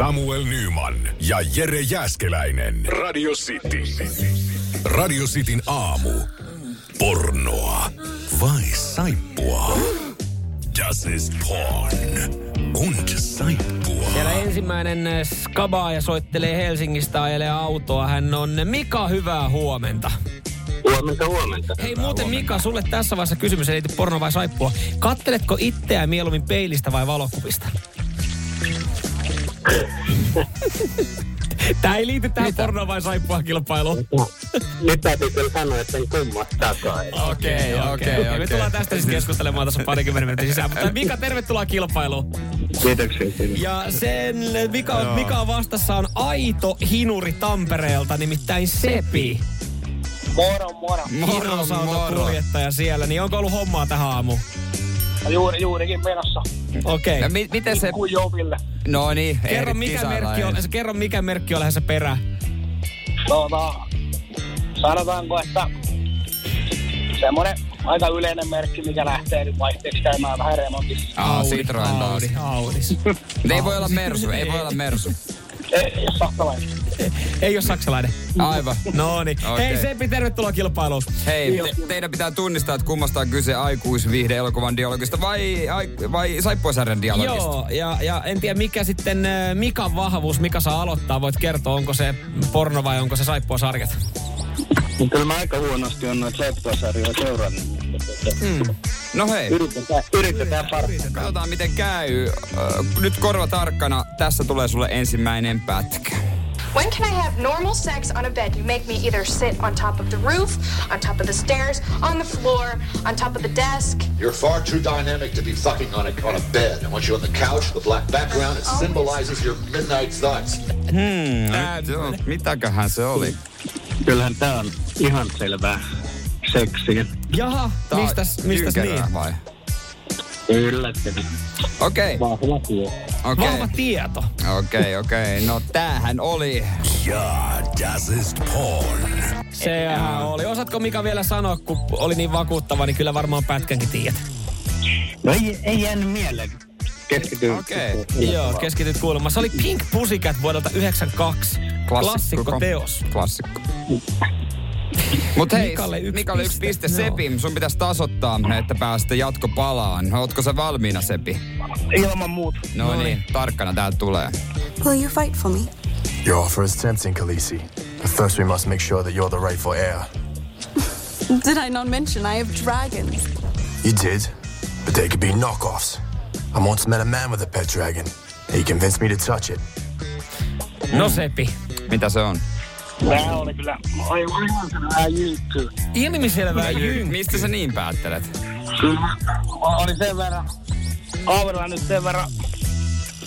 Samuel Nyman ja Jere Jäskeläinen. Radio City. Radio Cityn aamu. Pornoa vai saippua? Das ist porn. Und saippua. Siellä ensimmäinen äh, skabaaja soittelee Helsingistä, ajelee autoa. Hän on Mika, hyvää huomenta. Huomenta, huomenta. Hei muuten Mika, sulle tässä vaiheessa kysymys, ei liity porno vai saippua. Katteletko itseä mieluummin peilistä vai valokuvista? Tää ei liity tähän porno vai saippua kilpailuun. Nyt täytyy kyllä sanoa, että en kummastakaan. Okei, okei, okei. Me tullaan tästä siis keskustelemaan tässä parikymmenen minuutin sisään. Mutta Mika, tervetuloa kilpailuun. Kiitoksia. Ja sen Mika, Mika vastassa on aito hinuri Tampereelta, nimittäin Sepi. Moro, moro. kuljettaja siellä. Niin onko ollut hommaa tähän aamuun? Juuri, juurikin menossa. Okei. Ja mi- miten se... Pikku Joville. No niin, Kerro mikä, merkki on, kerro mikä merkki on lähdössä perään. Tuota, sanotaanko, että semmoinen aika yleinen merkki, mikä lähtee nyt vaihteeksi käymään vähän remontissa. Aa, Citroen taas. Audi, Audis. Mutta ei voi olla Mersu, ei voi olla Mersu. Ei, ei ole saksalainen. Ei ole saksalainen. Aivan. No niin. Okei. Hei Seppi, tervetuloa kilpailuun. Hei, te, teidän pitää tunnistaa, että kummasta on kyse aikuisviihde elokuvan dialogista vai, ai, vai saippuasarjan dialogista. Joo, ja, ja en tiedä mikä sitten äh, Mikan vahvuus, Mika saa aloittaa. Voit kertoa, onko se porno vai onko se saippua sarjat. Mutta kyllä mä aika huonosti on noita Seppo-sarjoja seurannut. Mm. No hei, Yritetään, yritetään katsotaan miten käy. Nyt korva tarkkana, tässä tulee sulle ensimmäinen pätkä. When can I have normal sex on a bed? You make me either sit on top of the roof, on top of the stairs, on the floor, on top of the desk. You're far too dynamic to be fucking on a, on a bed. And once you're on the couch, the black background, it symbolizes your midnight thoughts. Nyt, joo, mitäköhän se oli? Kyllähän tää on ihan selvää seksiä. Jaha, Tää mistäs, mistäs niin? vai? Yllättävää. Okei, Vahva tie. okei. Vahva tieto. Okei, okei. No tämähän oli... Ja, das ist porn. Sehän oli. Osaatko Mika vielä sanoa, kun oli niin vakuuttava, niin kyllä varmaan pätkänkin tiedät. No ei, ei jäänyt mieleen. Keskity. Okei. Joo, keskityt kuulemaan. Se oli Pink Pussycat vuodelta 92. Klassikko teos. Klassikko. Mut hei, Mikalle yksi Mikalle yksi piste. piste. Sepi, sun pitäisi tasoittaa, että päästä jatkopalaan. Ootko sä valmiina, Sepi? Ilman muuta. No niin, tarkkana täältä tulee. Will you fight for me? Your offer is tempting, Khaleesi. But first we must make sure that you're the rightful heir. Did I not mention I have dragons? You did, but they could be knockoffs. I once met a man with a pet dragon. He convinced me to touch it. No Sepi. Mitä se on? Tää oli kyllä aivan ihan sellainen jyykky. Ilmiselvää jynkky. Mistä sä niin päättelet? Kyllä. Oli sen verran, kaverilla nyt sen verran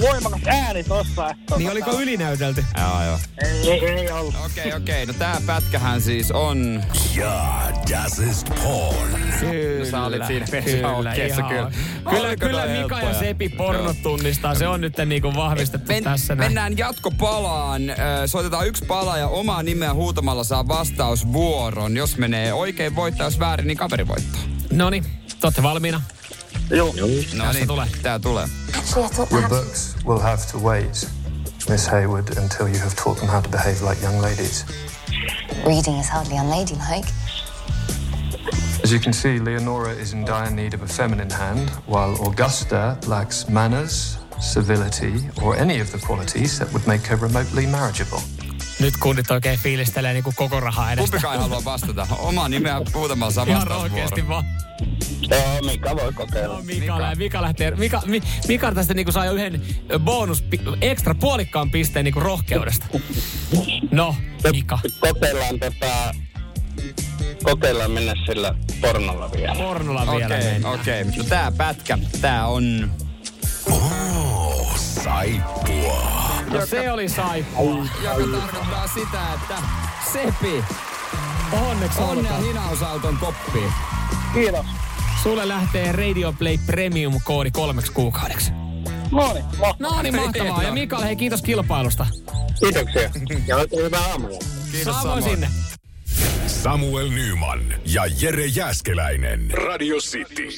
voimakas ääni tossa. Että Niin oliko ylinäytelty? Joo, joo. Ei, ei, ei ollut. Okei, okei. No tää pätkähän siis on... Ja, das ist porn. Kyllä, sä olit siinä pelissä oikeassa, kyllä. Kyllä, Oliko kyllä Mika ja? Sepi pornot tunnistaa. Se on nyt niinku vahvistettu Men, tässä näin. mennään jatkopalaan. Soitetaan yksi pala ja omaa nimeä huutamalla saa vastausvuoron. Jos menee oikein voittaa, jos väärin, niin kaveri voittaa. Noniin, te ootte valmiina? Joo. No Tässä tulee. Tää tulee. Actually, I thought Your books will have to wait, Miss Hayward, until you have taught them how to behave like young ladies. Reading is hardly unladylike. As you can see, Leonora is in dire need of a feminine hand, while Augusta lacks manners, civility, or any of the qualities that would make her remotely marriageable. Nyt kundit oikein fiilistelee niinku koko rahaa edestä. Kumpikaan ei halua vastata. Omaa nimeä huutamalla saa Ihan oikeesti vastausvuoron. vaan. Joo, Mika voi kokeilla. No, Mika, Mika. Mika lähtee. Mika, Mi, Mika tästä niinku saa jo yhden bonus, ekstra puolikkaan pisteen niinku rohkeudesta. No, Mika. Kokeillaan tota... Kokeillaan mennä sillä pornolla vielä. Pornolla vielä Okei, mennään. okei. No tää pätkä, tää on... Oh, saippua. No se oli saippua. Joka tarkoittaa sitä, että Sepi, Onneksi Onnea hinausauton koppiin. Kiitos. Sulle lähtee Radio Play Premium-koodi kolmeksi kuukaudeksi. No niin, No niin, mahtavaa. Ja Mikael, hei kiitos kilpailusta. Kiitoksia. Ja oikein hyvää aamuja. Kiitos Samoin sinne. Samuel Nyman ja Jere Jäskeläinen. Radio City.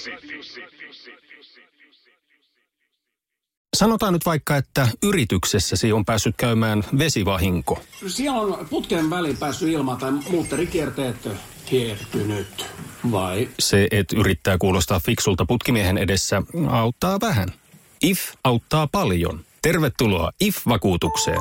Sanotaan nyt vaikka, että yrityksessäsi on päässyt käymään vesivahinko. Siellä on putken väliin päässyt ilmaan tai muutterikierteet hiertynyt. Vai? Se, että yrittää kuulostaa fiksulta putkimiehen edessä, auttaa vähän. IF auttaa paljon. Tervetuloa IF-vakuutukseen.